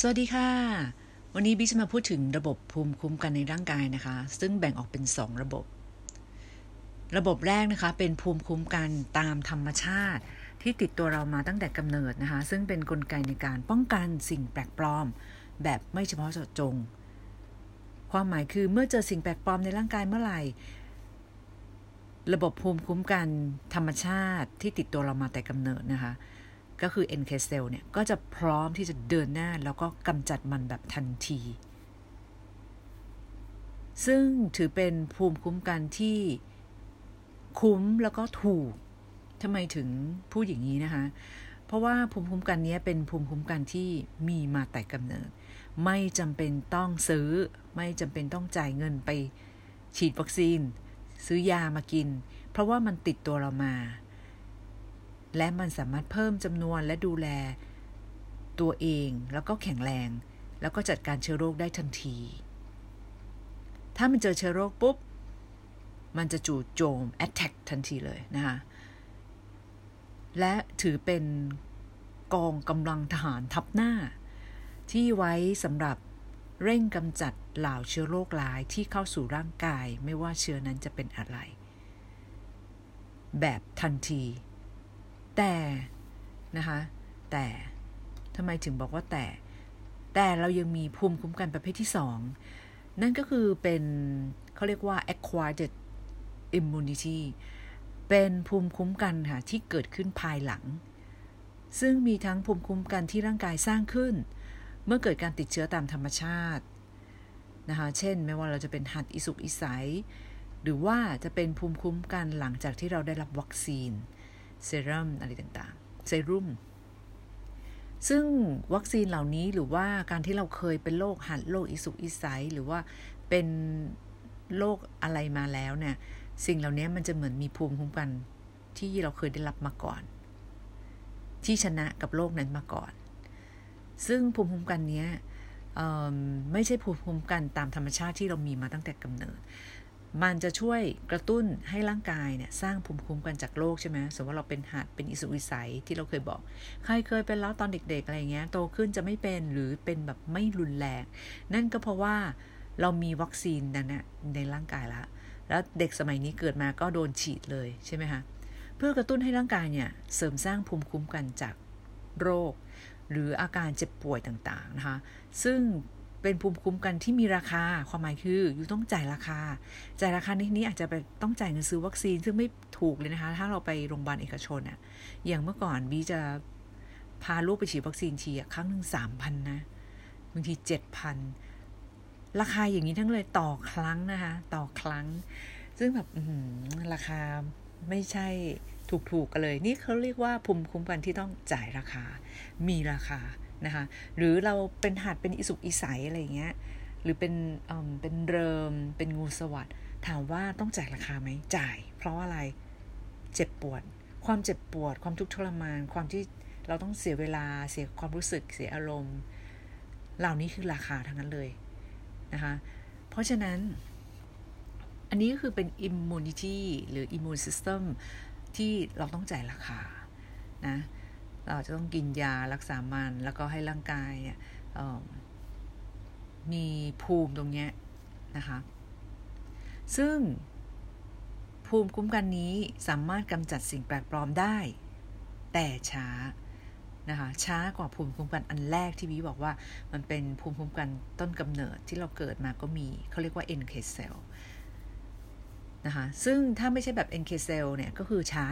สวัสดีค่ะ วันนี้บิ๊กจะมาพูดถึงระบบภูมิคุ้มกันในร่างกายนะคะ ซึ่งแบ่งออกเป็น 2 ระบบ ระบบแรกนะคะเป็นภูมิคุ้มกันตามธรรมชาติ ที่ติดตัวเรามาตั้งแต่กำเนิดนะคะ ซึ่งเป็นนกลไกในการป้องกันสิ่งแปลกปลอม แบบไม่เฉพาะเจาะจง ความหมายคือเมื่อเจอสิ่งแปลกปลอมในร่างกายเมื่อไหร่ระบบภูมิคุ้มกันธรรมชาติที่ติดตัวเรามาแต่กำเนิดนะคะ ก็คือ NK cell เนี่ย ก็จะพร้อมที่จะเดินหน้าแล้วก็กำจัดมันแบบทันที ซึ่งถือเป็นภูมิคุ้มกันที่คุ้มแล้วก็ถูกทำไมถึงพูดอย่างนี้นะคะ เพราะว่าภูมิคุ้มกันนี้เป็นภูมิคุ้มกันที่มีมาแต่กำเนิด ไม่จำเป็นต้องซื้อ ไม่จำเป็นต้องจ่ายเงินไปฉีดวัคซีน ซื้อยามากิน เพราะว่ามันติดตัวเรามา และมันสามารถเพิ่มจำนวนและดูแล ตัวเองแล้วก็แข็งแรง แล้วก็จัดการเชื้อโรคได้ทันที ถ้ามันเจอเชื้อโรคปุ๊บ มันจะจู่โจม attack ทันทีเลยนะคะและถือเป็นกองกำลังทหารทับหน้า ที่ไว้สำหรับเร่งกำจัดเหล่าเชื้อโรคร้ายที่เข้าสู่ร่างกายไม่ว่าเชื้อนั้นจะเป็นอะไร แบบทันที แต่นะคะแต่ทำไมถึงบอกว่าแต่ แต่เรายังมีภูมิคุ้มกันประเภทที่สองนั่นก็คือเป็นเขาเรียกว่า acquired immunity เป็นภูมิคุ้มกันค่ะที่เกิดขึ้นภายหลัง ซึ่งมีทั้งภูมิคุ้มกันที่ร่างกายสร้างขึ้น เมื่อเกิดการติดเชื้อตามธรรมชาตินะคะเช่น ไม่ว่าเราจะเป็นหัดอิสุกอิสัย หรือว่าจะเป็นภูมิคุ้มกันหลังจากที่เราได้รับวัคซีน เซรั่มอะไรต่างๆ เซรุ่ม ซึ่งวัคซีนเหล่านี้หรือว่าการที่เราเคยเป็นโรคหัดโรคอิสุกอิสัยหรือว่าเป็นโรคอะไรมาแล้วเนี่ย สิ่งเหล่านี้มันจะเหมือนมีภูมิคุ้มกันที่เราเคยได้รับมาก่อน ที่ชนะกับโรคนั้นมาก่อน ซึ่งภูมิคุ้มกันนี้ไม่ใช่ภูมิคุ้มกันตามธรรมชาติที่เรามีมาตั้งแต่กำเนิด มันจะช่วยกระตุ้นให้ร่างกายเนี่ยสร้างภูมิคุ้มกันจากโรคใช่ไหมสมมติว่าเราเป็นหัดเป็นอิสุวิสัยที่เราเคยบอก ใครเคยเป็นแล้วตอนเด็กๆอะไรเงี้ยโตขึ้นจะไม่เป็นหรือเป็นแบบไม่รุนแรง นั่นก็เพราะว่าเรามีวัคซีนนั้นนะในร่างกายแล้วแล้วเด็กสมัยนี้เกิดมาก็โดนฉีดเลยใช่ไหมคะเพื่อกระตุ้นให้ร่างกายเนี่ยเสริมสร้างภูมิคุ้มกันจากโรค หรืออาการเจ็บป่วยต่างๆนะคะซึ่ง เป็นภูมิคุ้มกันที่มีราคา ความหมายคืออยู่ต้องจ่ายราคา จ่ายราคาในที่นี้อาจจะไปต้องจ่ายเงินซื้อวัคซีนซึ่งไม่ถูกเลยนะคะ ถ้าเราไปโรงพยาบาลเอกชนอะอย่างเมื่อก่อนบีจะพาลูกไปฉีดวัคซีนทีอะครั้งหนึ่งสามพันนะบางทีเจ็ดพันราคาอย่างนี้ทั้งเลยต่อครั้งนะคะ ต่อครั้ง ซึ่งแบบราคาไม่ใช่ถูกๆกันเลย นี่เขาเรียกว่าภูมิคุ้มกันที่ต้องจ่ายราคา มีราคา นะคะ หรือเราเป็นหัดเป็นอิสุกอิสัยอะไรเงี้ย หรือเป็นเอ่อเป็นเริม เป็นงูสวัสดถามว่าต้องจ่ายราคาไหมจ่าย เพราะอะไรเจ็บปวด ความเจ็บปวด ความทุกข์ทรมาน ความที่เราต้องเสียเวลาเสียความรู้สึกเสียอารมณ์ เหล่านี้คือราคาทั้งนั้นเลยนะคะ เพราะฉะนั้น อันนี้ก็คือเป็น immunity หรือ immune system ที่เราต้องจ่ายราคานะ เราจะต้องกินยารักษามัน แล้วก็ให้ร่างกายเนี่ยมีภูมิตรงนี้นะคะ ซึ่งภูมิคุ้มกันนี้สามารถกำจัดสิ่งแปลกปลอมได้ แต่ช้านะคะช้ากว่าภูมิคุ้มกันอันแรกที่วิบอกว่ามันเป็นภูมิคุ้มกันต้นกำเนิดที่เราเกิดมาก็มีเขาเรียกว่า NK cell นะคะซึ่งถ้าไม่ใช่แบบ NK cell เนี่ยก็คือช้า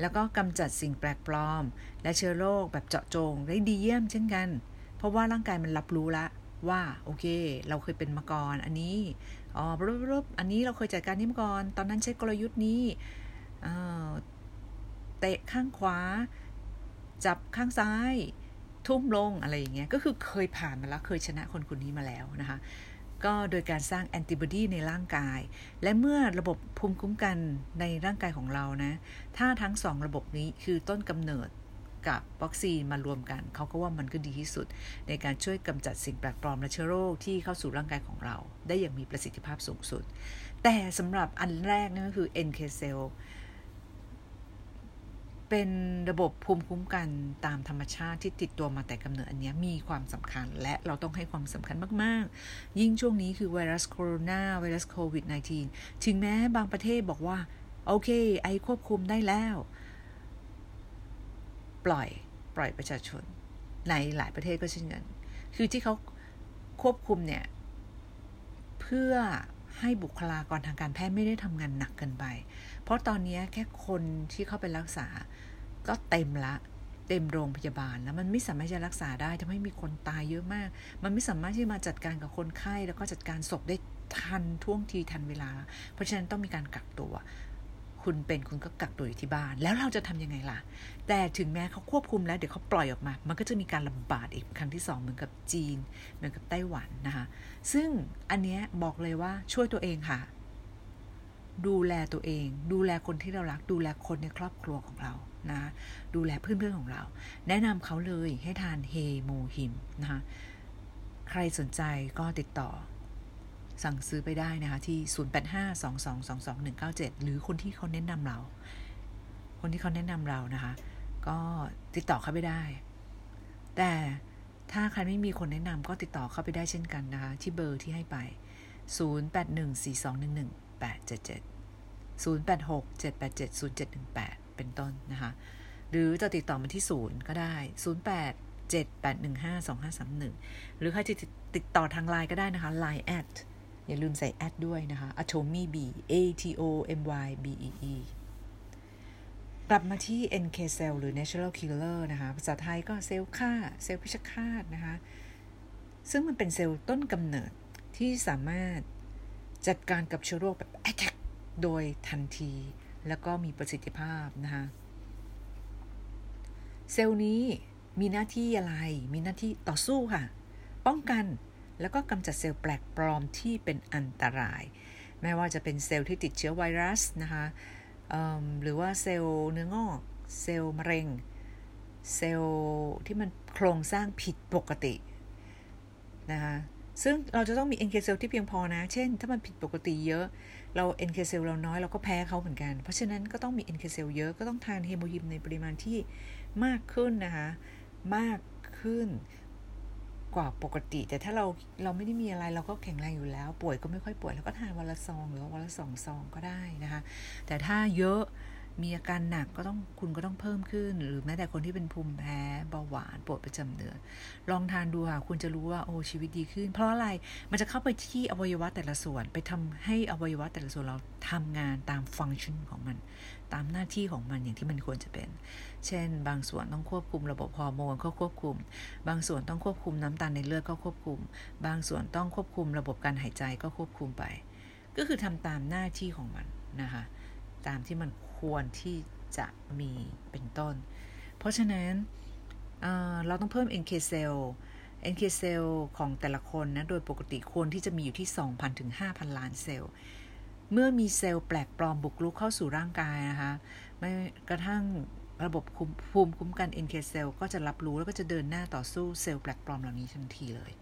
แล้วก็กำจัดสิ่งแปลกปลอม และเชื้อโรคแบบเจาะจงได้ดีเยี่ยมเช่นกัน เพราะว่าร่างกายมันรับรู้ละว่าโอเค เราเคยเป็นมาก่อนอันนี้อ๋อรบอันนี้เราเคยจัดการนี้มาก่อน ตอนนั้นใช้กลยุทธ์นี้เตะข้างขวา จับข้างซ้าย ทุ่มลงอะไรอย่างเงี้ยก็คือเคยผ่านมาแล้วเคยชนะคนคนนี้มาแล้วนะคะ ก็โดยการสร้างแอนติบอดีในร่างกาย และเมื่อระบบภูมิคุ้มกันในร่างกายของเรานะ ถ้าทั้งสองระบบนี้คือต้นกำเนิดกับวัคซีนมารวมกัน เขาก็ว่ามันก็ดีที่สุด ในการช่วยกำจัดสิ่งแปลกปลอมและเชื้อโรคที่เข้าสู่ร่างกายของเรา ได้อย่างมีประสิทธิภาพสูงสุด แต่สำหรับอันแรกนั่นก็คือ NK cell เป็นระบบภูมิคุ้มกันตามธรรมชาติที่ติดตัวมาแต่กำเนิดอันนี้มีความสำคัญ และเราต้องให้ความสำคัญมาก ๆ ยิ่งช่วงนี้คือไวรัสโคโรนาไวรัสโควิด -19 ถึงแม้บางประเทศบอกว่า โอเค ไอควบคุมได้แล้ว ปล่อยปล่อยประชาชน ในหลายประเทศก็เช่นกัน คือที่เขาควบคุมเนี่ย เพื่อ ให้บุคลากรทางการแพทย์ไม่ได้ทำงานหนักเกินไป เพราะตอนนี้แค่คนที่เข้าไปรักษาก็เต็มละเต็มโรงพยาบาลแล้วมันไม่สามารถจะรักษาได้ทำให้มีคนตายเยอะมาก มันไม่สามารถที่มาจัดการกับคนไข้แล้วก็จัดการศพได้ทันท่วงทีทันเวลา เพราะฉะนั้นต้องมีการกักตัว คุณเป็นคุณก็กักตัวอยู่ที่บ้าน แล้วเราจะทํำยังไงล่ะ แต่ถึงแม้เขาควบคุมแล้วเดี๋ยวเขาปล่อยออกมา มันก็จะมีการระบาดอีกครั้งที่สองเหมือนกับจีน เหมือนกับไต้หวันนะคะ ซึ่งอันเนี้ยบอกเลยว่าช่วยตัวเองค่ะ ดูแลตัวเอง ดูแลคนที่เรารัก ดูแลคนในครอบครัวของเรานะดูแลเพื่อนๆของเรา แนะนำเขาเลยให้ทานเฮโมฮิมนะคะใครสนใจก็ติดต่อ สั่งซื้อไปได้นะคะที่ 0852222197 หรือคนที่เขาแนะนำเรา คนที่เขาแนะนำเรานะคะ ก็ติดต่อเขาไปได้ แต่ถ้าใครไม่มีคนแนะนำก็ติดต่อเข้าไปได้เช่นกันนะคะ ที่เบอร์ที่ให้ไป 0814211877 0867870718 เป็นต้นนะคะ หรือจะติดต่อมาที่ศูนย์ก็ได้ 0878152531 หรือใครจะติดต่อทางไลน์ก็ได้นะคะ Line แอย่าลืมใส่แอดด้วยนะคะ atomy b a t o m y b e e กลับมาที่ NK cell หรือ natural killer นะคะ ภาษาไทยก็เซลล์ฆ่า เซลล์พิชฆาตนะคะ ซึ่งมันเป็นเซลล์ต้นกำเนิดที่สามารถจัดการกับเชื้อโรคแบบ attack โดยทันที แล้วก็มีประสิทธิภาพนะคะเซลล์นี้มีหน้าที่อะไร มีหน้าที่ต่อสู้ค่ะ ป้องกัน แล้วก็กำจัดเซลล์แปลกปลอมที่เป็นอันตราย ไม่ว่าจะเป็นเซลล์ที่ติดเชื้อไวรัสนะคะหรือว่าเซลล์เนื้องอก เซลล์มะเร็ง เซลล์ที่มันโครงสร้างผิดปกตินะคะซึ่งเราจะต้องมี NK เซลล์ที่เพียงพอนะ เช่น ถ้ามันผิดปกติเยอะ เรา NK เซลล์เราน้อย เราก็แพ้เขาเหมือนกัน เพราะฉะนั้นก็ต้องมี NK เซลล์เยอะ ก็ต้องทาน HemoHIM ในปริมาณที่มากขึ้นนะคะ มากขึ้น กว่าปกติ แต่ถ้าเราเราไม่ได้มีอะไรเราก็แข็งแรงอยู่แล้ว ป่วยก็ไม่ค่อยป่วยเราก็ทานวันละซองหรือวันละสองซองก็ได้นะคะ แต่ถ้าเยอะมีอาการหนักก็ต้องคุณก็ต้องเพิ่มขึ้น หรือแม้แต่คนที่เป็นภูมิแพ้เบาหวานปวดประจำเดือน ลองทานดูค่ะคุณจะรู้ว่าโอ้ชีวิตดีขึ้น เพราะอะไรมันจะเข้าไปที่อวัยวะแต่ละส่วน ไปทำให้อวัยวะแต่ละส่วนเราทำงานตามฟังก์ชันของมัน ตามหน้าที่ของมันอย่างที่มันควรจะเป็น เช่น บางส่วนต้องควบคุมระบบฮอร์โมนก็ควบคุม บางส่วนต้องควบคุมน้ำตาลในเลือดก็ควบคุม บางส่วนต้องควบคุมระบบการหายใจก็ควบคุมไป ก็คือทำตามหน้าที่ของมันนะคะตามที่มันควรที่จะมีเป็นต้น เพราะฉะนั้นเเราต้องเพิ่ม NK cell NK cell ของแต่ละคนนะ โดยปกติควรที่จะมีอยู่ที่ 2,000ถึง5,000 ล้านเซลล์ เมื่อมีเซลล์แปลกปลอมบุกรุกเข้าสู่ร่างกายนะคะไม่กระทั่งระบบภูมิคุ้มกัน NK cell ก็จะรับรู้แล้วก็จะเดินหน้าต่อสู้เซลล์แปลกปลอมเหล่านี้ทันทีเลย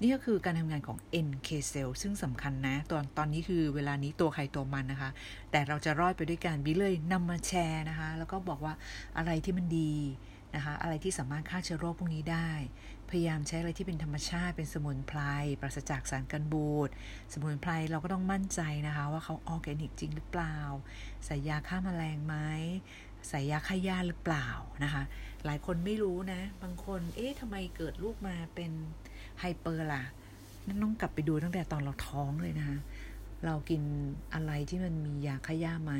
นี่ก็คือการทำงานของ NK cell ซึ่งสำคัญนะ ตอนตอนนี้คือเวลานี้ตัวใครตัวมันนะคะ แต่เราจะรอดไปด้วยการบิเลยนำมาแชร์นะคะ แล้วก็บอกว่าอะไรที่มันดี นะคะอะไรที่สามารถฆ่าเชื้อโรคพวกนี้ได้ พยายามใช้อะไรที่เป็นธรรมชาติเป็นสมุนไพรปราศจากสารกันบูดสมุนไพรเราก็ต้องมั่นใจนะคะ ว่าเขาออร์แกนิกจริงหรือเปล่า ใส่ยาฆ่ามาแมลงไหมใส่ยาฆ่าหญ้าหรือเปล่านะคะ หลายคนไม่รู้นะ บางคน เอ๊ะทำไมเกิดลูกมาเป็นไฮเปอร์ล่ะนั่นต้องกลับไปดูตั้งแต่ตอนเราท้องเลยนะคะเรากินอะไรที่มันมียาฆ่าหญ้าไหม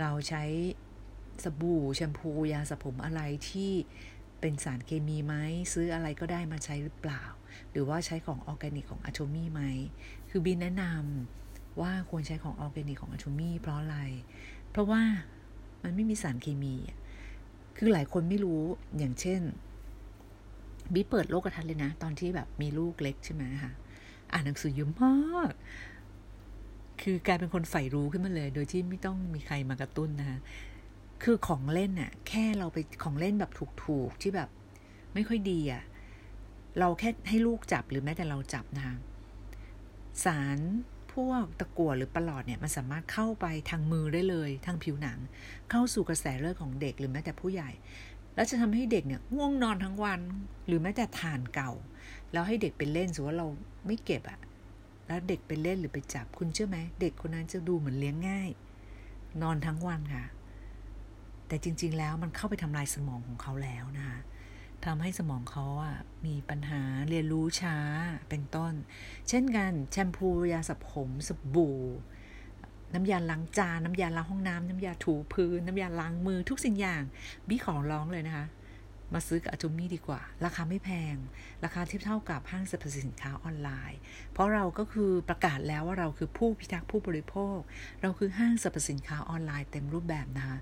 เราใช้ สบู่แชมพูยาสระผมอะไรที่เป็นสารเคมีไหมซื้ออะไรก็ได้มาใช้หรือเปล่า หรือว่าใช้ของออร์แกนิกของอะโทมี่ไหมคือบินแนะนำว่าควรใช้ของออร์แกนิกของอะโทมี่เพราะอะไร เพราะว่ามันไม่มีสารเคมี คือหลายคนไม่รู้อย่างเช่นบีเปิดโลกทัศน์เลยนะ ตอนที่แบบมีลูกเล็กใช่ไหมคะอ่านหนังสือเยอะมาก คือกลายเป็นคนใฝ่รู้ขึ้นมาเลย โดยที่ไม่ต้องมีใครมากระตุ้นนะคะ คือของเล่นอะแค่เราไปของเล่นแบบถูกๆที่แบบ ไม่ค่อยดีอะเราแค่ให้ลูกจับหรือแม้แต่เราจับนะคะสารพวกตะกั่วหรือปลอดเนี่ยมันสามารถเข้าไปทางมือได้เลย ทางผิวหนัง เข้าสู่กระแสเลือดของเด็กหรือแม้แต่ผู้ใหญ่ แล้วจะทำให้เด็กเนี่ยง่วงนอนทั้งวัน หรือแม้แต่ฐานเก่า แล้วให้เด็กไปเล่นสมมติว่าเราไม่เก็บอะแล้วเด็กไปเล่นหรือไปจับคุณเชื่อไหมเด็กคนนั้นจะดูเหมือนเลี้ยงง่าย นอนทั้งวันค่ะ แต่จริง ๆ แล้วมันเข้าไปทำลายสมองของเขาแล้วนะคะทำให้สมองเขาอะมีปัญหาเรียนรู้ช้าเป็นต้น เช่นกันแชมพูยาสระผมสบู่น้ำยาล้างจานน้ำยาล้างห้องน้ำน้ำยาถูพื้นน้ำยาล้างมือทุกสิ่งอย่างบี้ของร้องเลยนะคะ มาซื้อกับอาจูมี่ดีกว่า ราคาไม่แพง ราคาเทียบเท่ากับห้างสรรพสินค้าออนไลน์ เพราะเราก็คือประกาศแล้วว่าเราคือผู้พิทักษ์ผู้บริโภค เราคือห้างสรรพสินค้าออนไลน์เต็มรูปแบบนะคะ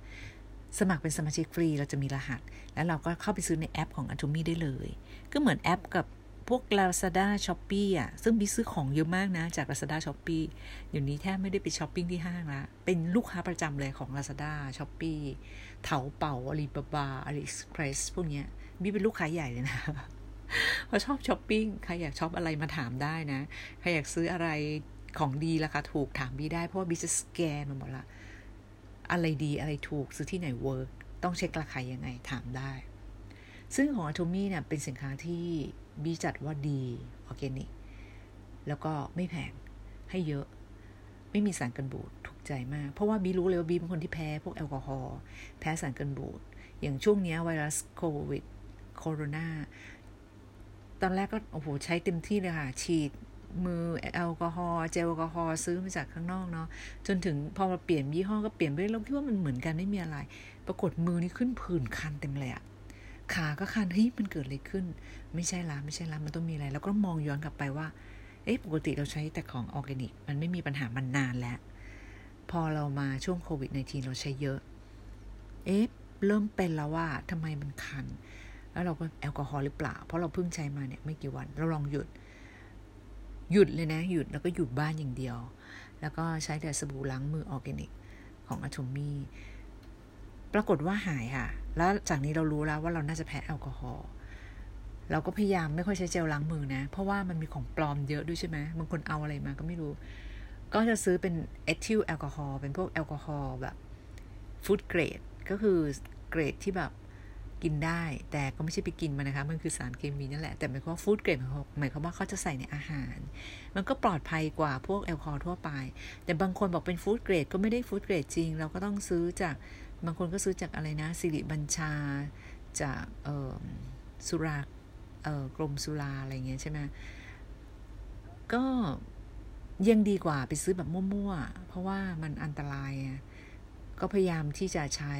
สมัครเป็นสมาชิกฟรี เราจะมีรหัส แล้วเราก็เข้าไปซื้อในแอปของ a t o m i ได้เลย ก็เหมือนแอปกับพวก Lazada s h o p e e อะ ซึ่งบีซื้อของเยอะมากนะ จาก Lazada s h o p e e เดี๋ยวนี้แทบไม่ได้ไปช้อปปิ้งที่ห้างละ เป็นลูกค้าประจำเลยของ Lazada s h o p e e Taobao Alibaba AliExpress พวกเนี้ยบีเป็นลูกค้าใหญ่เลยนะเพราะชอบช้อปปิ้ง ใครอยากช็อปอะไรมาถามได้นะ ใครอยากซื้ออะไรของดีราคาถูกถามบีได้ เพราะว่าบีจะสแกนมาหมดละ อะไรดีอะไรถูกซื้อที่ไหน work ต้องเช็คราคายังไงถามได้ ซึ่งของ Atomy เนี่ยเป็นสินค้าที่บีจัดว่าดีออร์แกนิกแล้วก็ไม่แพงให้เยอะ ไม่มีสารกันบูดถูกใจมาก เพราะว่าบีรู้เลยว่าบีเป็นคนที่แพ้พวกแอลกอฮอล์แพ้สารกันบูดอย่างช่วงนี้ไวรัสโควิดโคโรนาตอนแรกก็โอ้โหใช้เต็มที่เลยค่ะ ฉีด มือแอลกอฮอล์เจลแอลกอฮอล์ซื้อมาจากข้างนอกเนาะจนถึงพอมาเปลี่ยนยี่ห้อก็เปลี่ยนไปเราคิดว่ามันเหมือนกันไม่มีอะไร ปรากฏมือนี่ขึ้นผื่นคันเต็มเลยอะขาก็คันเฮ้ยมันเกิดอะไรขึ้น ไม่ใช่ละไม่ใช่ละมันต้องมีอะไร แล้วก็มองย้อนกลับไปว่า เอ๊ะปกติเราใช้แต่ของออร์แกนิก มันไม่มีปัญหามันนานแล้ว พอเรามาช่วงโควิดในทีเราใช้เยอะ เอ๊ะเริ่มเป็นแล้วว่าทำไมมันคัน แล้วเราก็แอลกอฮอล์หรือเปล่า เพราะเราเพิ่งใช้มาเนี่ยไม่กี่วันเราลองหยุด หยุดเลยนะหยุดแล้วก็หยุดบ้านอย่างเดียว แล้วก็ใช้แต่สบู่ล้างมือออร์แกนิกของอะโทมี่ปรากฏว่าหายค่ะ แล้วจากนี้เรารู้แล้วว่าเราน่าจะแพ้แอลกอฮอล์เราก็พยายามไม่ค่อยใช้เจลล้างมือนะ เพราะว่ามันมีของปลอมเยอะด้วยใช่ไหมบางคนเอาอะไรมาก็ไม่รู้ ก็จะซื้อเป็นเอทิลแอลกอฮอล์เป็นพวกแอลกอฮอล์แบบฟู้ดเกรดก็คือเกรดที่แบบ กินได้ แต่ก็ไม่ใช่ไปกินมันนะคะ มันคือสารเคมีนั่นแหละ แต่หมายความว่าฟู้ดเกรดหมายความว่าเขาจะใส่ในอาหาร มันก็ปลอดภัยกว่าพวกแอลกอฮอล์ทั่วไป แต่บางคนบอกเป็นฟู้ดเกรดก็ไม่ได้ฟู้ดเกรดจริง เราก็ต้องซื้อจาก บางคนก็ซื้อจากอะไรนะสิริบัญชา จากสุรากรมสุราอะไรเงี้ยใช่ไหมก็ยังดีกว่าไปซื้อแบบมั่วๆ เพราะว่ามันอันตราย ก็พยายามที่จะใช้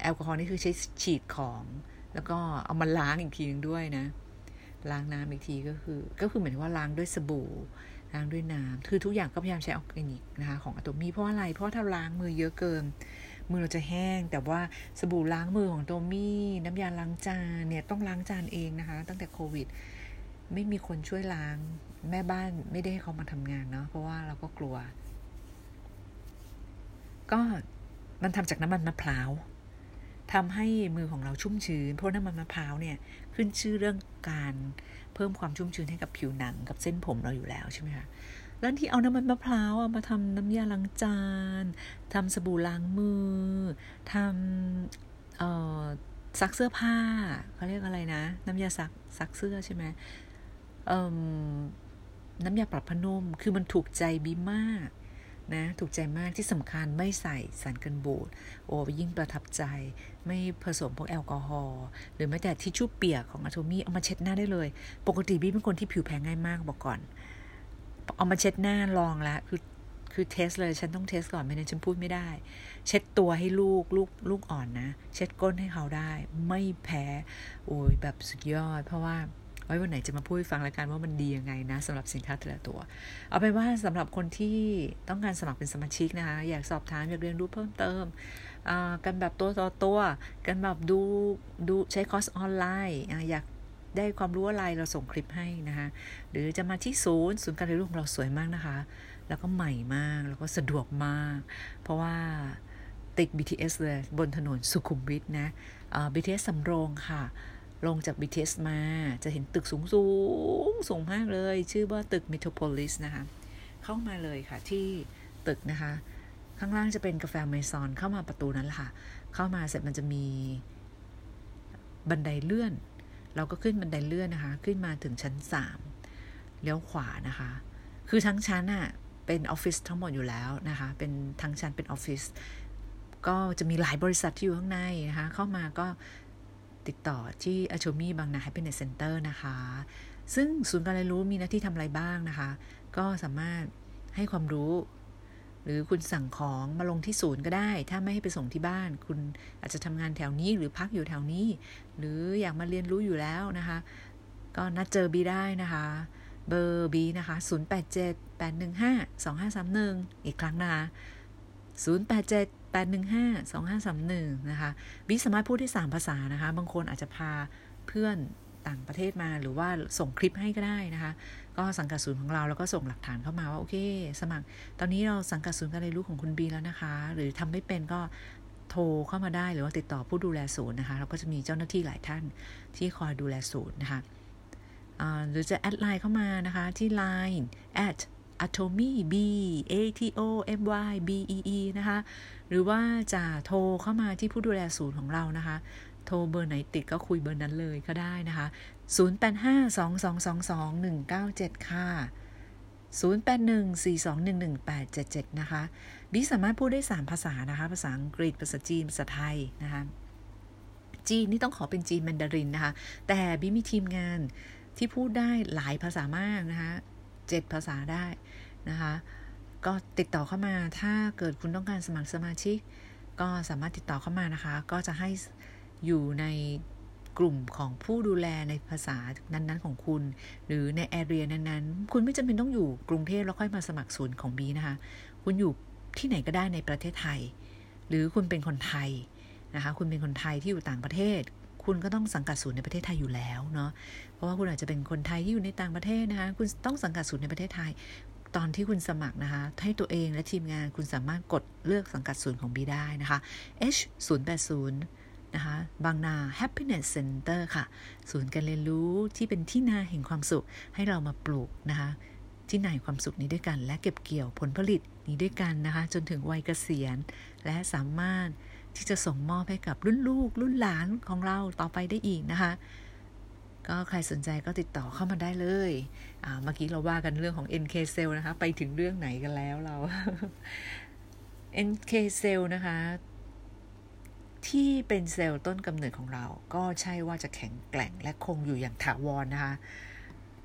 แอลกอฮอล์นี่คือใช้ฉีดของ แล้วก็เอามาล้างอีกทีนึงด้วยนะ ล้างน้ำอีกทีก็คือ ก็คือเหมือนว่าล้างด้วยสบู่ล้างด้วยน้ำคือทุกอย่างก็พยายามใช้ออร์แกนิกนะคะของอะโตมี่เพราะอะไรเพราะถ้าล้างมือเยอะเกิน มือเราจะแห้ง แต่ว่าสบู่ล้างมือของโตมี่น้ำยาล้างจานเนี่ยต้องล้างจานเองนะคะ ตั้งแต่โควิด ไม่มีคนช่วยล้างแม่บ้านไม่ได้ให้เขามาทำงานเนาะเพราะว่าเราก็กลัว ก็มันทำจากน้ำมันมะพร้าว ทำให้มือของเราชุ่มชื้น เพราะน้ำมันมะพร้าวเนี่ยขึ้นชื่อเรื่องการเพิ่มความชุ่มชื้นให้กับผิวหนังกับเส้นผมเราอยู่แล้วใช่ไหมคะแล้วที่เอาน้ำมันมะพร้าวมาทำน้ำยาล้างจานทำสบู่ล้างมือทำซักเสื้อผ้าเขาเรียกอะไรนะ น้ำยาซักซักเสื้อใช่ไหมน้ำยาปรับผ้านุ่มคือมันถูกใจบีมาก นะถูกใจมากที่สำคัญไม่ใส่สารกันบูดโอ้ยิ่งประทับใจ ไม่ผสมพวกแอลกอฮอล์หรือแม้แต่ทิชชู่เปียกของ Atomy เอามาเช็ดหน้าได้เลย ปกติบีเป็นคนที่ผิวแพ้ง่ายมากบอกก่อน เอามาเช็ดหน้าลองแล้วคือคือ test เลยฉันต้อง test ก่อนไม่งั้นฉันพูดไม่ได้ เช็ดตัวให้ลูกลูกลูกอ่อนนะ เช็ดก้นให้เขาได้ ไม่แพ้ โอ้ยแบบสุดยอด เพราะว่า ไว้วันไหนจะมาพูดฟังแล้วกันว่ามันดียังไงนะสำหรับสินค้าแต่ละตัว เอาไปว่าสำหรับคนที่ต้องการสมัครเป็นสมาชิกนะคะ อยากสอบถามอยากเรียนรู้เพิ่มเติมกันแบบตัวต่อตัว กันแบบดูดูใช้คอร์สออนไลน์อยากได้ความรู้อะไรเราส่งคลิปให้นะคะหรือจะมาที่ศูนย์ศูนย์การเรียนรู้ของเราสวยมากนะคะ แล้วก็ใหม่มากแล้วก็สะดวกมาก เพราะว่าติด BTS เลยบนถนนสุขุมวิทนะ BTS สำโรงค่ะ ลงจาก BTS มาจะเห็นตึกสูงสูงสูงมากเลย ชื่อว่าตึก Metropolis นะคะ เข้ามาเลยค่ะที่ตึกนะคะ ข้างล่างจะเป็นกาแฟเมซอนเข้ามาประตูนั้นแหละค่ะ เข้ามาเสร็จมันจะมีบันไดเลื่อน เราก็ขึ้นบันไดเลื่อนนะคะ ขึ้นมาถึงชั้นสามเลี้ยวขวานะคะ คือทั้งชั้นอะเป็นออฟฟิศทั้งหมดอยู่แล้วนะคะ เป็นทั้งชั้นเป็นออฟฟิศก็จะมีหลายบริษัทที่อยู่ข้างในนะคะ เข้ามาก็ ติดต่อที่อ c h o m i บางนา Happiness Center นะคะ ซึ่งศูนย์การเรียนรู้มีหน้าที่ทำอะไรบ้างนะคะ ก็สามารถให้ความรู้ หรือคุณสั่งของมาลงที่ศูนย์ก็ได้ ถ้าไม่ให้ไปส่งที่บ้าน คุณอาจจะทำงานแถวนี้หรือพักอยู่แถวนี้ หรืออยากมาเรียนรู้อยู่แล้วนะคะ ก็นัดเจอบีได้นะคะ เบอร์บีนะคะ 087 815 2531 อีกครั้งนะคะ087 815 2531นะคะบีสามารถพูดได้ 3 ภาษานะคะ บางคนอาจจะพาเพื่อนต่างประเทศมาหรือว่าส่งคลิปให้ก็ได้นะคะ ก็สังกัดศูนย์ของเราแล้วก็ส่งหลักฐานเข้ามาว่า โอเค สมัคร ตอนนี้เราสังกัดศูนย์การเรียนรู้ของคุณบีแล้วนะคะ หรือทำไม่เป็นก็โทรเข้ามาได้หรือว่าติดต่อผู้ดูแลศูนย์นะคะ เราก็จะมีเจ้าหน้าที่หลายท่านที่คอยดูแลศูนย์นะคะหรือจะ add Line เข้ามานะคะที่ Line at atomybee a t o m y b e e นะคะ หรือว่าจะโทรเข้ามาที่ผู้ดูแลศูนย์ของเรานะคะ โทรเบอร์ไหนติดก็คุยเบอร์นั้นเลยก็ได้นะคะ 0852222197 ค่ะ 0814211877 นะคะบิสามารถพูดได้ 3 ภาษานะคะ ภาษาอังกฤษ ภาษาจีน ภาษาไทยนะคะ จีนนี่ต้องขอเป็นจีนแมนดารินนะคะ แต่บิมีทีมงานที่พูดได้หลายภาษามากนะคะ เจ็ดภาษาได้นะคะ ก็ติดต่อเข้ามาถ้าเกิดคุณต้องการสมัครสมาชิก ก็สามารถติดต่อเข้ามานะคะ ก็จะให้อยู่ในกลุ่มของผู้ดูแลในภาษานั้นๆ ของคุณ หรือในแอเรียนั้นๆ คุณไม่จำเป็นต้องอยู่กรุงเทพแล้วค่อยมาสมัครศูนย์ของบีนะคะ คุณอยู่ที่ไหนก็ได้ในประเทศไทย หรือคุณเป็นคนไทยนะคะ คุณเป็นคนไทยที่อยู่ต่างประเทศ คุณก็ต้องสังกัดศูนย์ในประเทศไทยอยู่แล้วเนาะ ราะว่าคุณอาจจะเป็นคนไทยที่อยู่ในต่างประเทศนะคะ คุณต้องสังกัดศูนย์ในประเทศไทย ตอนที่คุณสมัครนะคะ ให้ตัวเองและทีมงานคุณสามารถกดเลือกสังกัดศูนย์ของบีได้นะคะ H 0 8 0นะคะ บางนา Happiness Center ค่ะ ศูนย์การเรียนรู้ที่เป็นที่นาแห่งความสุขให้เรามาปลูกนะคะที่นาแห่งความสุขนี้ด้วยกัน และเก็บเกี่ยวผลผลิตนี้ด้วยกันนะคะ จนถึงวัยเกษียณ และสามารถที่จะส่งมอบให้กับรุ่นลูก รุ่นหลานของเราต่อไปได้อีกนะคะ ก็ใครสนใจก็ติดต่อเข้ามาได้เลยเมื่อกี้เราว่ากันเรื่องของ NK cell นะคะ ไปถึงเรื่องไหนกันแล้วเรา NK cell นะคะ ที่เป็นเซลล์ต้นกำเนิดของเรา ก็ใช่ว่าจะแข็งแกร่งและคงอยู่อย่างถาวรนนะคะ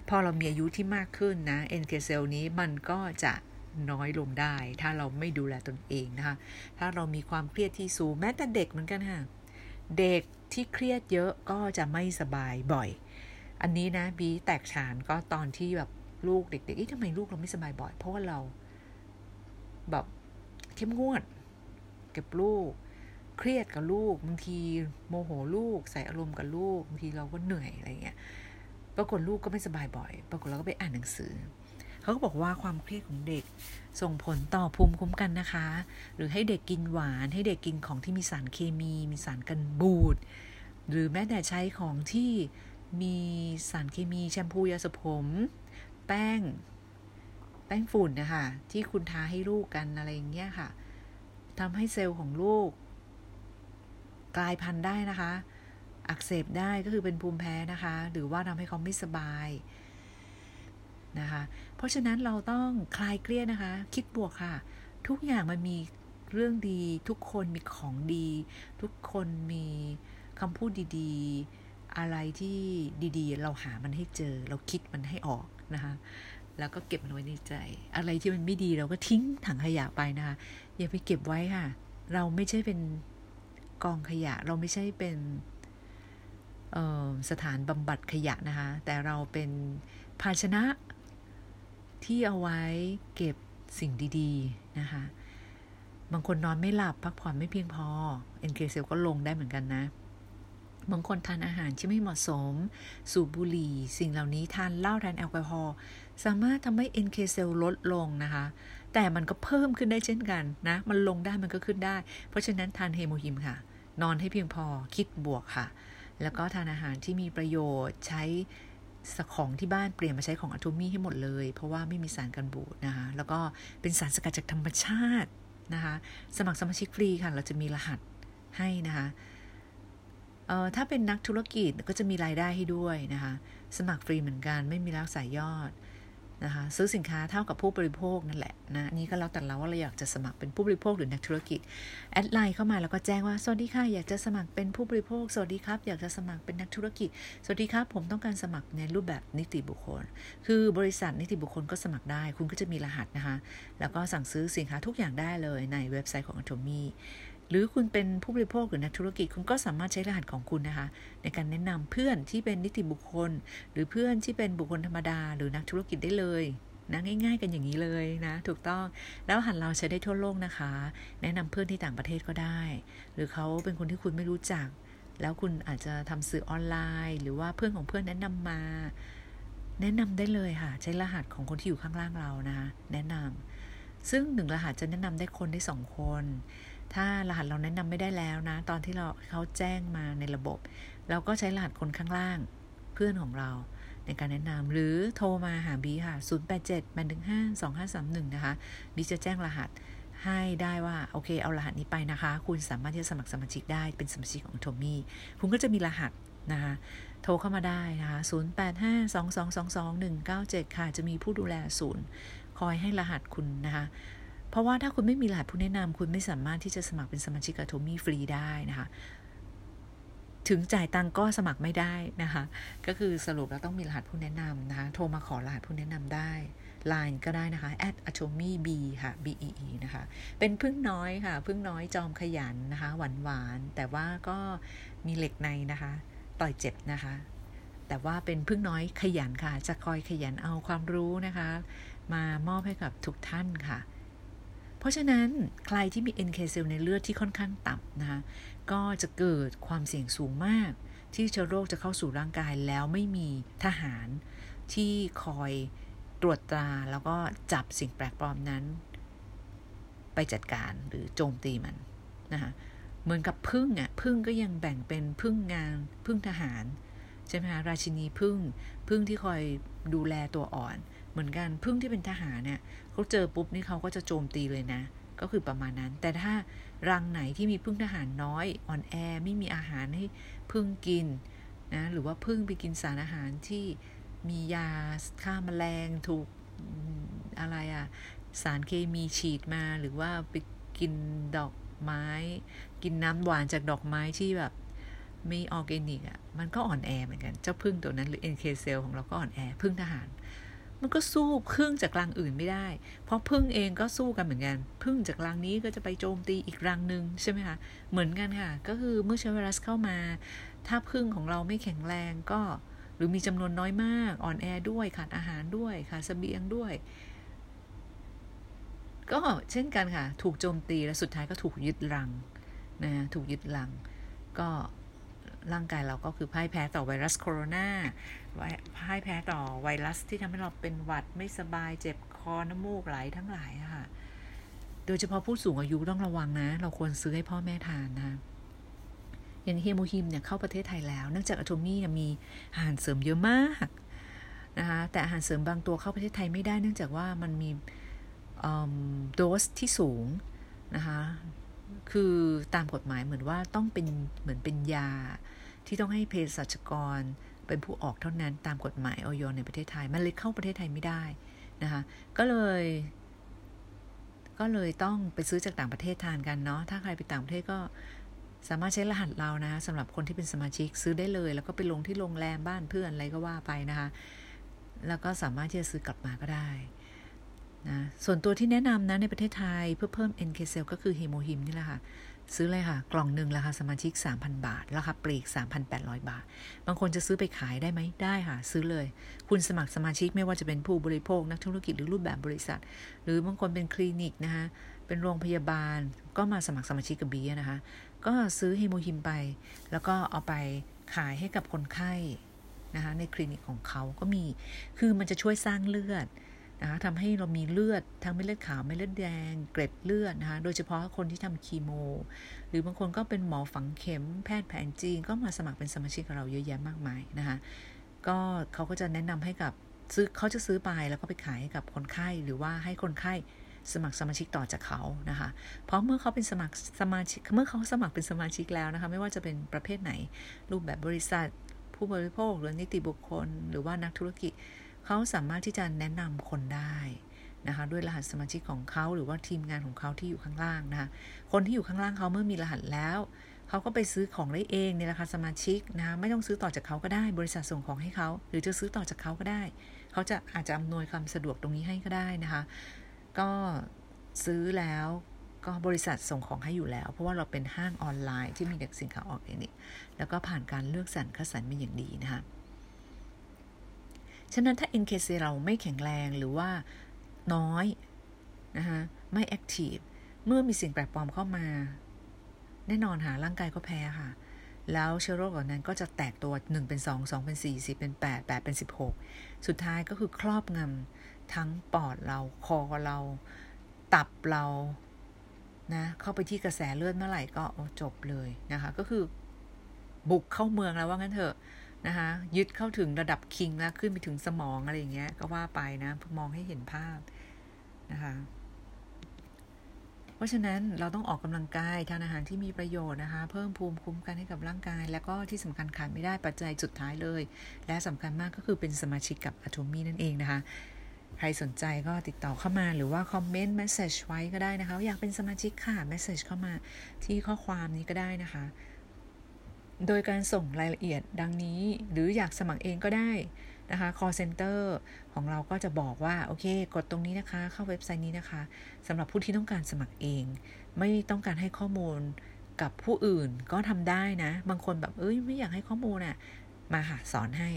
พอเรามีอายุที่มากขึ้นนะ NK เซลล์นี้มันก็จะน้อยลงได้ ถ้าเราไม่ดูแลตนเองนะคะ ถ้าเรามีความเครียดที่สูงแม้แต่เด็กเหมือนกันค่ะ เด็กที่เครียดเยอะก็จะไม่สบายบ่อย อันนี้นะบีแตกฉานก็ตอนที่แบบลูกเด็กๆเอ๊ะทำไมลูกเราไม่สบายบ่อย เพราะว่าเรา แบบเข้มงวดเก็บลูก เครียดกับลูกบางทีโมโหลูก ใส่อารมณ์กับลูกบางทีเราก็เหนื่อยอะไรเงี้ยปรากฏลูกก็ไม่สบายบ่อย ปรากฏเราก็ไปอ่านหนังสือเขาก็บอกว่าความเครียดของเด็กส่งผลต่อภูมิคุ้มกันนะคะ หรือให้เด็กกินหวาน ให้เด็กกินของที่มีสารเคมี มีสารกันบูด หรือแม้แต่ใช้ของที่ มีสารเคมีแชมพูยาสระผม แป้ง แป้งฝุ่นนะคะที่คุณทาให้ลูกกันอะไรอย่างเงี้ยค่ะทำให้เซลล์ของลูก กลายพันธุ์ได้นะคะ อักเสบได้ก็คือเป็นภูมิแพ้นะคะ หรือว่าทำให้เขาไม่สบายนะคะ เพราะฉะนั้นเราต้องคลายเครียดนะคะ คิดบวกค่ะ ทุกอย่างมันมีเรื่องดี ทุกคนมีของดี ทุกคนมีคำพูดดีๆ อะไรที่ดีๆ เราหามันให้เจอ เราคิดมันให้ออกนะคะแล้วก็เก็บมันไว้ในใจ อะไรที่มันไม่ดีเราก็ทิ้งถังขยะไปนะคะอย่าไปเก็บไว้ค่ะ เราไม่ใช่เป็นกองขยะ เราไม่ใช่เป็นสถานบำบัดขยะนะคะ แต่เราเป็นภาชนะที่เอาไว้เก็บสิ่งดีๆนะคะ บางคนนอนไม่หลับพักผ่อนไม่เพียงพอ NK เซลก็ลงได้เหมือนกันนะ บางคนทานอาหารที่ไม่เหมาะสม สูบบุหรี่ สิ่งเหล่านี้ทานเหล้าทานแอลกอฮอล์สามารถทำให้ NK เซลลดลงนะคะ แต่มันก็เพิ่มขึ้นได้เช่นกันนะ มันลงได้มันก็ขึ้นได้ เพราะฉะนั้นทานเฮโมฮิมค่ะ นอนให้เพียงพอคิดบวกค่ะ แล้วก็ทานอาหารที่มีประโยชน์ใช้ของที่บ้านเปลี่ยนมาใช้ของอะโทมี่ให้หมดเลย เพราะว่าไม่มีสารกันบูดนะคะ แล้วก็เป็นสารสกัดจากธรรมชาตินะคะ สมัครสมาชิกฟรีค่ะ เราจะมีรหัสให้นะคะ เอ่อถ้าเป็นนักธุรกิจก็จะมีรายได้ให้ด้วยนะคะ สมัครฟรีเหมือนกันไม่มีรักสายยอดนะคะซื้อสินค้าเท่ากับผู้บริโภคนั่นแหละนะนี่ก็แล้วแต่เราว่าเราอยากจะสมัครเป็นผู้บริโภคหรือนักธุรกิจแอดไลน์เข้ามาแล้วก็แจ้งว่าสวัสดีค่ะอยากจะสมัครเป็นผู้บริโภคสวัสดีครับ อยากจะสมัครเป็นนักธุรกิจสวัสดีครับ ผมต้องการสมัครในรูปแบบนิติบุคคล คือบริษัทนิติบุคคลก็สมัครได้ คุณก็จะมีรหัสนะคะแล้วก็สั่งซื้อสินค้าทุกอย่างได้เลยในเว็บไซต์ของ Atomy หรือคุณเป็นผู้บริโภคหรือนักธุรกิจ คุณก็สามารถใช้รหัสของคุณนะคะ ในการแนะนำเพื่อนที่เป็นนิติบุคคล หรือเพื่อนที่เป็นบุคคลธรรมดา หรือนักธุรกิจได้เลยนะง่าย ๆ กันอย่างนี้เลยนะ ถูกต้องแล้วหันเราใช้ได้ทั่วโลกนะคะ แนะนำเพื่อนที่ต่างประเทศก็ได้ หรือเขาเป็นคนที่คุณไม่รู้จัก แล้วคุณอาจจะทำสื่อออนไลน์ หรือว่าเพื่อนของเพื่อนแนะนำมา แนะนำได้เลยค่ะ ใช้รหัสของคนที่อยู่ข้างล่างเรานะคะแนะนำซึ่งหนึ่งรหัสจะแนะนำได้คนได้สองคน ถ้ารหัสเราแนะนำไม่ได้แล้วนะ ตอนที่เราเขาแจ้งมาในระบบ เราก็ใช้รหัสคนข้างล่างเพื่อนของเราในการแนะนำหรือโทรมาหาบีค่ะ 0 8 7 8 1 5 2 5 3 1 นะคะบีจะแจ้งรหัสให้ได้ว่า โอเคเอารหัสนี้ไปนะคะ คุณสามารถที่จะสมัครสมาชิกได้เป็นสมาชิกของโทมี่คุณก็จะมีรหัสนะคะโทรเข้ามาได้นะคะ 0 8 5 2 2 2 2 1 9 7 ค่ะ จะมีผู้ดูแลศูนย์ คอยให้รหัสคุณนะคะ เพราะว่าถ้าคุณไม่มีรหัสผู้แนะนำคุณไม่สามารถที่จะสมัครเป็นสมาชิกกับโทมี่ฟรีได้นะคะ ถึงจ่ายตังก็สมัครไม่ได้นะคะ ก็คือสรุปเราต้องมีรหัสผู้แนะนำนะคะ โทรมาขอรหัสผู้แนะนำได้ Line ก็ได้นะคะ at atomy b ค่ะ b e e นะคะ เป็นพึ่งน้อยค่ะ พึ่งน้อยจอมขยันนะคะ หวานหวาน แต่ว่าก็มีเหล็กในนะคะ ต่อยเจ็บนะคะ แต่ว่าเป็นพึ่งน้อยขยันค่ะ จะคอยขยันเอาความรู้นะคะ มามอบให้กับทุกท่านค่ะ เพราะฉะนั้นใครที่มี NK เซลในเลือดที่ค่อนข้างต่ำนะคะก็จะเกิดความเสี่ยงสูงมาก ที่เชื้อโรคจะเข้าสู่ร่างกายแล้วไม่มีทหารที่คอยตรวจตราแล้วก็จับสิ่งแปลกปลอมนั้น ไปจัดการหรือโจมตีมันนะคะเหมือนกับพึ่งอะพึ่งก็ยังแบ่งเป็นพึ่งงานพึ่งทหารใช่ไหมคะราชินีพึ่งพึ่งที่คอยดูแลตัวอ่อน เหมือนกันพึ่งที่เป็นทหารเนี่ย เขาเจอปุ๊บนี่เขาก็จะโจมตีเลยนะ ก็คือประมาณนั้น แต่ถ้ารังไหนที่มีพึ่งทหารน้อยอ่อนแอไม่มีอาหารให้พึ่งกินนะหรือว่าพึ่งไปกินสารอาหารที่มียาฆ่ามาแมลงถูกอะไรอะสารเคมีฉีดมาหรือว่าไปกินดอกไม้ กินน้ำหวานจากดอกไม้ที่แบบไม่ออร์แกนิกอะ่ะมันก็อ่อนแอเหมือนกัน เจ้าพึ่งตัวนั้นหรือ NK เซลของเราก็อ่อนแอพึ่งทหาร มันก็สู้พึ่งจากรังอื่นไม่ได้ เพราะพึ่งเองก็สู้กันเหมือนกัน พึ่งจากรังนี้ก็จะไปโจมตีอีกรังหนึ่งใช่ไหมคะ เหมือนกันค่ะ ก็คือเมื่อเชื้อไวรัสเข้ามา ถ้าพึ่งของเราไม่แข็งแรงก็ หรือมีจำนวนน้อยมาก อ่อนแอด้วย ขาดอาหารด้วย ขาดสเสบียงด้วย ก็เช่นกันค่ะ ถูกโจมตีและสุดท้ายก็ถูกยึดรังนะถูกยึดรัง ก็ร่างกายเราก็คือพ่ายแพ้ต่อไวรัสโคโรนา พ่ายแพ้ต่อไวรัสที่ทำให้เราเป็นหวัดไม่สบายเจ็บคอน้ำมูกไหลทั้งหลายค่ะ โดยเฉพาะผู้สูงอายุต้องระวังนะ เราควรซื้อให้พ่อแม่ทานนะอย่างเฮโมฮิมเนี่ยเข้าประเทศไทยแล้ว เนื่องจากอะโทมี่มีอาหารเสริมเยอะมากนะคะแต่อาหารเสริมบางตัวเข้าประเทศไทยไม่ได้ เนื่องจากว่ามันมีโดสที่สูงนะคะคือตามกฎหมายเหมือนว่าต้องเป็นเหมือนเป็นยาที่ต้องให้เภสัชกร เป็นผู้ออกเท่านั้นตามกฎหมายออยในประเทศไทย มันเลยเข้าประเทศไทยไม่ได้นะคะก็เลย ก็เลยต้องไปซื้อจากต่างประเทศทานกันเนาะถ้าใครไปต่างประเทศก็สามารถใช้รหัสเรานะสำหรับคนที่เป็นสมาชิกซื้อได้เลย แล้วก็ไปลงที่โรงแรมบ้านเพื่อนอะไรก็ว่าไปนะคะ แล้วก็สามารถที่จะซื้อกลับมาก็ได้นะส่วนตัวที่แนะนำนะในประเทศไทยเพื่อเพิ่ม NK cell ก็คือเฮโมฮิมนี่แหละค่ะ ซื้อเลยค่ะ กล่องหนึ่งราคาสมาชิก 3,000 บาท ราคาปลีก 3,800 บาท บางคนจะซื้อไปขายได้ไหมได้ค่ะ ซื้อเลย คุณสมัครสมาชิกไม่ว่าจะเป็นผู้บริโภค นักธุรกิจหรือรูปแบบบริษัท หรือบางคนเป็นคลินิกนะคะ เป็นโรงพยาบาล ก็มาสมัครสมาชิกกับบีนะคะ ก็ซื้อเฮโมฮิมไป แล้วก็เอาไปขายให้กับคนไข้นะคะในคลินิกของเขาก็มี คือมันจะช่วยสร้างเลือด นะคะทำให้เรามีเลือดทั้งเม็ดเลือดขาวเม็ดเลือดแดง เกร็ดเลือดนะคะโดยเฉพาะคนที่ทำคีโม หรือบางคนก็เป็นหมอฝังเข็มแพทย์แผนจีนก็มาสมัครเป็นสมาชิกกับเราเยอะแยะมากมายนะคะก็เขาก็จะแนะนำให้กับซื้อเขาจะซื้อไปแล้วก็ไปขายให้กับคนไข้หรือว่าให้คนไข้สมัครสมาชิกต่อจากเขานะคะ เพราะเมื่อเขาเป็นสมัครสมาชิกเมื่อเขาสมัครเป็นสมาชิกแล้วนะคะ ไม่ว่าจะเป็นประเภทไหน รูปแบบบริษัท ผู้บริโภคหรือนิติบุคคล หรือว่านักธุรกิจ เขาสามารถที่จะแนะนำคนได้นะคะด้วยรหัสสมาชิกของเขาหรือว่าทีมงานของเขาที่อยู่ข้างล่างนะคะคนที่อยู่ข้างล่างเขาเมื่อมีรหัสแล้วเขาก็ไปซื้อของได้เองในราคาสมาชิกนะไม่ต้องซื้อต่อจากเขาก็ได้ บริษัทส่งของให้เขา หรือจะซื้อต่อจากเขาก็ได้ เขาจะอาจจะอำนวยความสะดวกตรงนี้ให้ก็ได้นะคะ ก็ซื้อแล้วก็บริษัทส่งของให้อยู่แล้ว เพราะว่าเราเป็นห้างออนไลน์ที่มีแต่สินค้าออร์แกนิกแล้วก็ผ่านการเลือกสรรคัดสรรมาอย่างดีนะคะ ฉะนั้นถ้า NKC เราไม่แข็งแรงหรือว่าน้อยนะคะไม่ active เมื่อมีสิ่งแปลกปลอมเข้ามา แน่นอนหาร่างกายก็แพ้ค่ะ แล้วเชื้อโรคเหล่านั้นก็จะแตกตัว 1 เป็น 2 2 เป็น 4 4 เป็น 8 8 เป็น 16 สุดท้ายก็คือครอบงำทั้งปอดเราคอเรา ตับเรานะเข้าไปที่กระแสเลือดเมื่อไหร่ก็จบเลยนะคะ ก็คือบุกเข้าเมืองแล้วว่างั้นเถอะ นะคะยึดเข้าถึงระดับคิงแล้วขึ้นไปถึงสมองอะไรอย่างเงี้ย ก็ว่าไปนะมองให้เห็นภาพนะคะเพราะฉะนั้นเราต้องออกกำลังกายทานอาหารที่มีประโยชน์นะคะ เพิ่มภูมิคุ้มกันให้กับร่างกาย แล้วก็ที่สำคัญขาดไม่ได้ปัจจัยสุดท้ายเลย และสำคัญมากก็คือเป็นสมาชิกกับ Atomy นั่นเองนะคะ ใครสนใจก็ติดต่อเข้ามาหรือว่า comment message ไว้ก็ได้นะคะอยากเป็นสมาชิกค่ะ message เข้ามาที่ข้อความนี้ก็ได้นะคะ โดยการส่งรายละเอียดดังนี้ หรืออยากสมัครเองก็ได้นะคะ call center ของเราก็จะบอกว่า โอเค กดตรงนี้นะคะ เข้าเว็บไซต์นี้นะคะสำหรับผู้ที่ต้องการสมัครเอง ไม่ต้องการให้ข้อมูลกับผู้อื่นก็ทำได้นะ บางคนแบบเอ้ยไม่อยากให้ข้อมูลอะ่ะมาหาสอนให้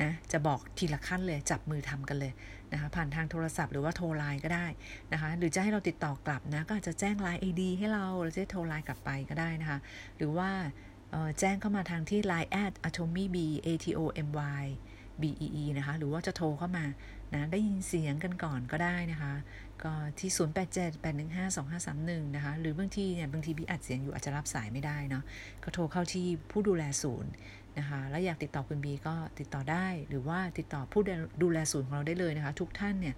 นะจะบอกทีละขั้นเลยจับมือทำกันเลยนะคะผ่านทางโทรศัพท์หรือว่าโทรไลน์ก็ได้นะคะหรือจะให้เราติดต่อกลับนะก็อาจจะแจ้งไลน์ ID ให้เราเราจะโทรไลน์กลับไปก็ได้นะคะหรือว่า แจ้งเข้ามาทางที่ Line at atomy b a t o m y b e e นะคะ หรือว่าจะโทรเข้ามานะได้ยินเสียงกันก่อนก็ได้นะคะ ก็ที่ 0878152531 นะคะ หรือบางทีเนี่ย บางทีพี่อัดเสียงอยู่อาจจะรับสายไม่ได้เนาะก็โทรเข้าที่ผู้ดูแลศูนย์นะคะ แล้วอยากติดต่อคุณบีก็ติดต่อได้ หรือว่าติดต่อผู้ดูแลศูนย์ของเราได้เลยนะคะ ทุกท่านเนี่ย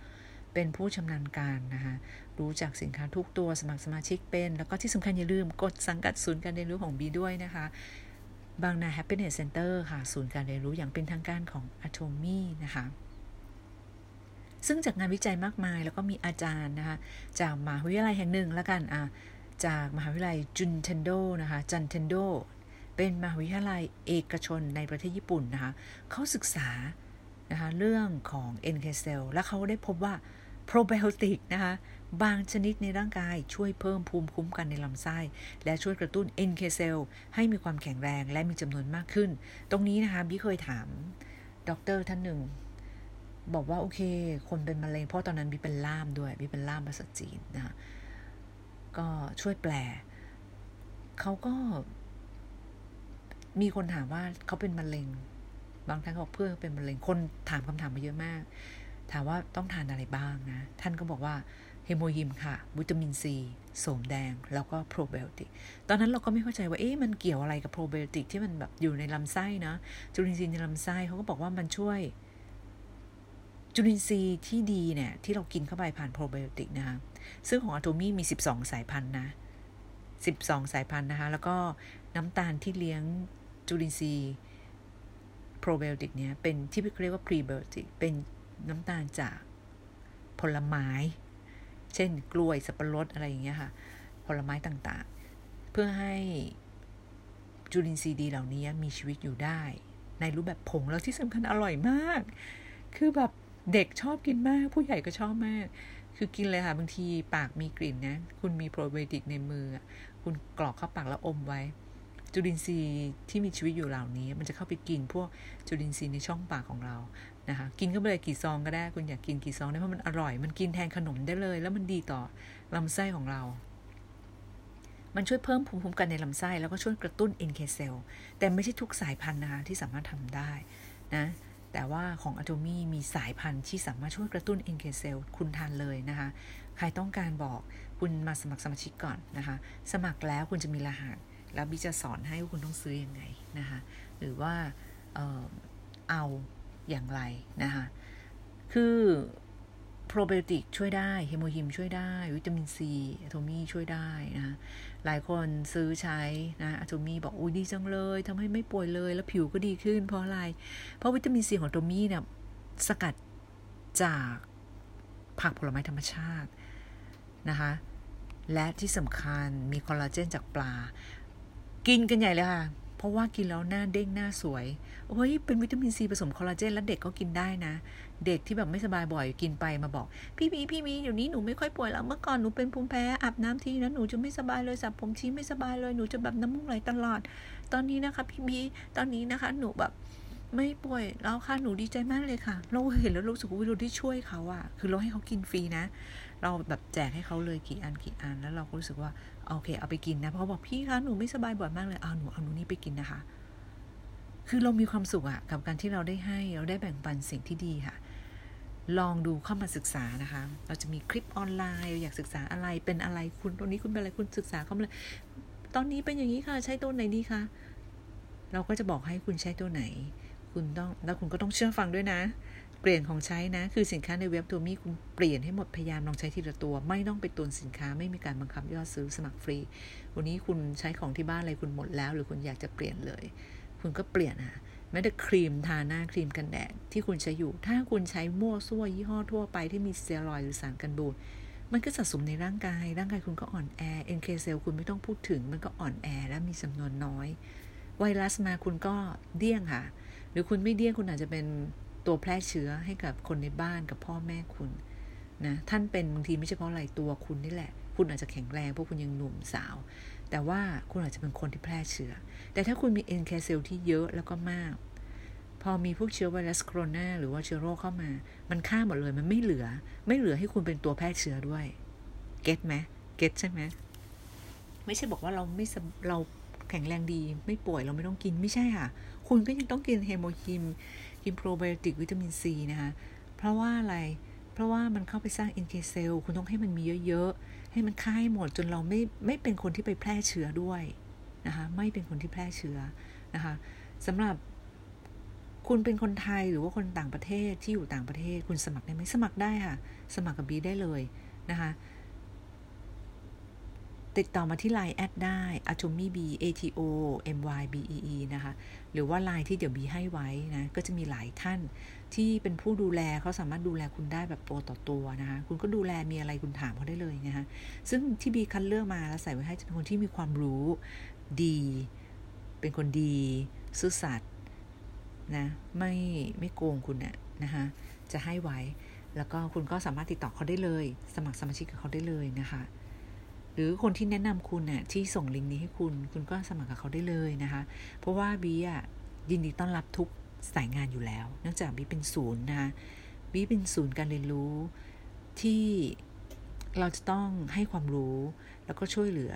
เป็นผู้ชำนาญการนะคะรู้จักสินค้าทุกตัวสมัครสมาชิกเป็น แล้วก็ที่สำคัญอย่าลืมกดสังกัดศูนย์การเรียนรู้ของบีด้วยนะคะบางนา Happiness Center ค่ะ ศูนย์การเรียนรู้อย่างเป็นทางการของ Atomy นะคะซึ่งจากงานวิจัยมากมายแล้วก็มีอาจารย์นะคะ จากมหาวิทยาลัยแห่งหนึ่งล้วกันอะจากมหาวิทยาลัยจุนเทนโดนะคะจุนเทนโดเป็นมหาวิทยาลัยเอกชนในประเทศญี่ปุ่นนะคะเขาศึกษา นะคะเรื่องของ NK cell และเขาได้พบว่าโปรไบโอติกนะคะบางชนิดในร่างกายช่วยเพิ่มภูมิคุ้มกันในลำไส้ และช่วยกระตุ้น NK cell ให้มีความแข็งแรงและมีจำนวนมากขึ้น ตรงนี้นะคะบี้เคยถามด็อกเตอร์ท่านหนึ่ง บอกว่าโอเค คนเป็นมะเร็งเพราะตอนนั้นบี้เป็นล่ามด้วยบี้เป็นล่ามภาษาจีนนะคะก็ช่วยแปล เขาก็มีคนถามว่าเขาเป็นมะเร็ง บางท่านก็บอกเพื่อเป็นมะเร็งคนถามคำถามมาเยอะมาก ถามว่าต้องทานอะไรบ้างนะ ท่านก็บอกว่าเฮโมยิมค่ะ วิตามินซีโสมแดง แล้วก็โปรไบโอติก ตอนนั้นเราก็ไม่เข้าใจว่าเอ๊ะมันเกี่ยวอะไรกับโปรไบโอติกที่มันแบบอยู่ในลำไส้นะจุลินทรีย์ในลำไส้เขาก็บอกว่ามันช่วย จุลินทรีย์ที่ดีเนี่ย ที่เรากินเข้าไปผ่านโปรไบโอติกนะคะซึ่งของอะโตมี่มี 12 สายพันธุ์นะ 12 สายพันธุ์นะคะ แล้วก็น้ำตาลที่เลี้ยงจุลินทรีย์ ไบโอติกเนี่ยเป็นที่เรียกว่าพรีไบโอติกเป็นน้ำตาลจากผลไม้ เช่นกล้วยสับปะรดอะไรอย่างเงี้ยค่ะ ผลไม้ต่างๆ เพื่อให้จุลินทรีย์ดีเหล่านี้มีชีวิตอยู่ได้ ในรูปแบบผงแล้วที่สำคัญอร่อยมาก คือแบบเด็กชอบกินมาก ผู้ใหญ่ก็ชอบมาก คือกินเลยค่ะ บางทีปากมีกลิ่นนะ คุณมีโปรไบโอติกในมือ คุณกรอกเข้าปากแล้วอมไว้ จุลินทรีย์ที่มีชีวิตอยู่เหล่านี้ มันจะเข้าไปกินพวกจุลินทรีย์ในช่องปากของเรานะคะกินเข้าไปเลยกี่ซองก็ได้ คุณอยากกินกี่ซองได้เพราะมันอร่อย มันกินแทนขนมได้เลย แล้วมันดีต่อลำไส้ของเรา มันช่วยเพิ่มภูมิคุ้มกันในลำไส้แล้วก็ช่วยกระตุ้น NK เซลล์แต่ไม่ใช่ทุกสายพันธุ์นะคะที่สามารถทำได้นะแต่ว่าของอะโตมีมีสายพันธุ์ที่สามารถช่วยกระตุ้น NK เซลล์คุณทานเลยนะคะ ใครต้องการบอกคุณมาสมัครสมาชิกก่อนนะคะ สมัครแล้วคุณจะมีรหัส แล้วบิจะสอนให้ว่าคุณต้องซื้ออยังไงนะคะหรือว่าเออเอาอย่างไรนะคะคือโปรไบโอติกช่วยได้เฮโมฮิมช่วยได้ วิตามินซีอะโทมี่ช่วยได้นะหลายคนซื้อใช้นะอะโทมี่บอกอุ้ยดีจังเลยทำให้ไม่ป่วยเลย แล้วผิวก็ดีขึ้น เพราะอะไร เพราะวิตามินซีของโทมี่เนี่ยสกัดจากผักผลไม้ธรรมชาตินะคะและที่สำคัญมีคอลลาเจนจากปลา กินกันใหญ่เลยค่ะ เพราะว่ากินแล้วหน้าเด้งหน้าสวยโอ้ยเป็นวิตามินซีผสมคอลลาเจนแล้วเด็กก็กินได้นะ เด็กที่แบบไม่สบายบ่อยกินไปมาบอก พี่มีพี่มีเดี๋ยวนี้หนูไม่ค่อยป่วยแล้วเมื่อก่อนหนูเป็นภูมิแพ้อาบน้ำทีนะหนูจะไม่สบายเลยสับผมชี้ไม่สบายเลยหนูจะแบบน้ำมูกไหลตลอด ตอนนี้นะคะ พี่มีตอนนี้นะคะ หนูแบบไม่ป่วยแล้วค่ะหนูดีใจมากเลยค่ะ เราเห็นแล้วรู้สึกว่าเราได้ช่วยเขาอะคือเราให้เขากินฟรีนะ เราแบบแจกให้เขาเลยกี่อันกี่อันแล้วเราก็รู้สึกว่า โอเคเอาไปกินนะเพราะบอกพี่คะหนูไม่สบายบ่อยมากเลยเอาหนูเอาหนูนี่ไปกินนะคะ คือเรามีความสุขอะกับการที่เราได้ให้เราได้แบ่งปันสิ่งที่ดีค่ะ ลองดูเข้ามาศึกษานะคะ เราจะมีคลิปออนไลน์ อยากศึกษาอะไรเป็นอะไรคุณตรงนี้คุณเป็นอะไรคุณศึกษาเข้ามาเลยตอนนี้เป็นอย่างนี้ค่ะ ใช้ตัวไหนดีคะเราก็จะบอกให้คุณใช้ตัวไหน คุณต้องแล้วคุณก็ต้องเชื่อฟังด้วยนะ เปลี่ยนของใช้นะ คือสินค้าในเว็บตัวมีคุณเปลี่ยนให้หมดพยายามลองใช้ทีละตัว ไม่ต้องไปตุนสินค้าไม่มีการบังคับยอดซื้อสมัครฟรี วันนี้คุณใช้ของที่บ้านอะไรคุณหมดแล้ว หรือคุณอยากจะเปลี่ยนเลย คุณก็เปลี่ยนอะแม้แต่ครีมทาหน้าครีมกันแดดที่คุณใช้อยู่ ถ้าคุณใช้มั่วซั่วยี่ห้อทั่วไปที่มีสเตียรอยด์หรือสารกันบูดมันก็สะสมในร่างกาย ร่างกายคุณก็อ่อนแอ NK cell คุณไม่ต้องพูดถึง มันก็อ่อนแอและมีจำนวนน้อย ไวรัสมาคุณก็เดี้ยงค่ะ หรือคุณไม่เดี้ยงคุณอาจจะเป็น ตัวแพร่เชื้อให้กับคนในบ้านกับพ่อแม่คุณนะท่านเป็นบางทีไม่ใช่เพราะอะไรตัวคุณนี่แหละ คุณอาจจะแข็งแรงเพราะคุณยังหนุ่มสาว แต่ว่าคุณอาจจะเป็นคนที่แพร่เชื้อ แต่ถ้าคุณมี NK cell ที่เยอะแล้วก็มาก พอมีพวกเชื้อไวรัสโคโรนาหรือว่าเชื้อโรคเข้ามา มันฆ่าหมดเลยมันไม่เหลือ ไม่เหลือให้คุณเป็นตัวแพร่เชื้อด้วย get ไหม get ใช่ไหมไม่ใช่บอกว่าเราไม่เราแข็งแรงดี ไม่ป่วยเราไม่ต้องกินไม่ใช่ค่ะ คุณก็ยังต้องกิน HemoHIM กินโปรไบโอติกวิตามินซีนะคะเพราะว่าอะไร เพราะว่ามันเข้าไปสร้าง NK cell คุณต้องให้มันมีเยอะๆ ให้มันฆ่าให้หมดจนเราไม่ไม่เป็นคนที่ไปแพร่เชื้อด้วยนะคะไม่เป็นคนที่แพร่เชื้อนะคะสำหรับคุณเป็นคนไทยหรือว่าคนต่างประเทศที่อยู่ต่างประเทศ คุณสมัครได้ไหมสมัครได้ค่ะ สมัครกับบีได้เลยนะคะ ติดต่อมาที่ Line แอดได้ atomy b a t o m y b e e นะคะ หรือว่า Line ที่เดี๋ยวบีให้ไว้นะ ก็จะมีหลายท่านที่เป็นผู้ดูแลเขาสามารถดูแลคุณได้แบบตัวต่อตัวนะคะ คุณก็ดูแลมีอะไรคุณถามเขาได้เลยนะคะ ซึ่งที่บีคัดเลือกมาแล้วใส่ไว้ให้จะเป็นคนที่มีความรู้ดี เป็นคนดี ซื่อสัตย์นะ ไม่ไม่โกงคุณเนี่ยนะคะ จะให้ไว้ แล้วก็คุณก็สามารถติดต่อเขาได้เลย สมัครสมาชิกกับเขาได้เลยนะคะ หรือคนที่แนะนำคุณเนี่ยที่ส่งลิงก์นี้ให้คุณ คุณก็สมัครกับเขาได้เลยนะคะ เพราะว่าบีอะยินดีต้อนรับทุกสายงานอยู่แล้วเนื่องจากบีเป็นศูนย์นะคะบีเป็นศูนย์การเรียนรู้ที่เราจะต้องให้ความรู้ แล้วก็ช่วยเหลือ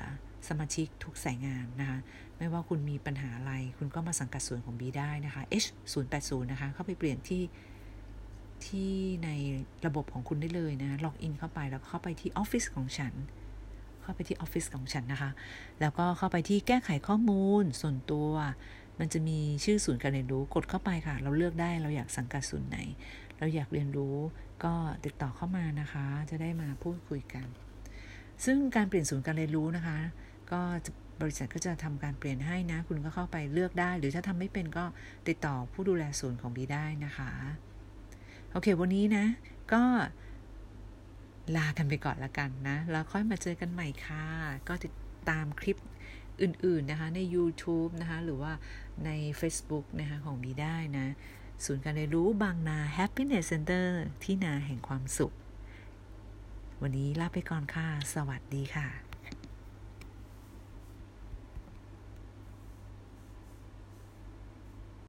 สมาชิกทุกสายงานนะคะ ไม่ว่าคุณมีปัญหาอะไร คุณก็มาสังกัดส่วนของ B ได้นะคะ H 0 8 0นะคะ เข้าไปเปลี่ยนที่ที่ในระบบของคุณได้เลยนะ ล็อกอินเข้าไปแล้วเข้าไปที่ออฟฟิศของฉัน เข้าไปที่ออฟฟิศของฉันนะคะ แล้วก็เข้าไปที่แก้ไขข้อมูลส่วนตัว มันจะมีชื่อศูนย์การเรียนรู้กดเข้าไปค่ะ เราเลือกได้เราอยากสังกัดศูนย์ไหน เราอยากเรียนรู้ก็ติดต่อเข้ามานะคะ จะได้มาพูดคุยกัน ซึ่งการเปลี่ยนศูนย์การเรียนรู้นะคะ ก็บริษัทก็จะทำการเปลี่ยนให้นะ คุณก็เข้าไปเลือกได้ หรือถ้าทำไม่เป็นก็ติดต่อผู้ดูแลศูนย์ของบีได้นะคะ โอเค วันนี้นะ ก็ ลากันไปก่อนละกันนะ แล้วค่อยมาเจอกันใหม่ค่ะ ก็ติดตามคลิปอื่นๆนะคะใน YouTube นะคะ หรือว่าใน Facebook นะคะของบีได้นะ ศูนย์การเรียนรู้บางนา Happiness Center ที่นาแห่งความสุข วันนี้ลาไปก่อนค่ะ สวัสดีค่ะ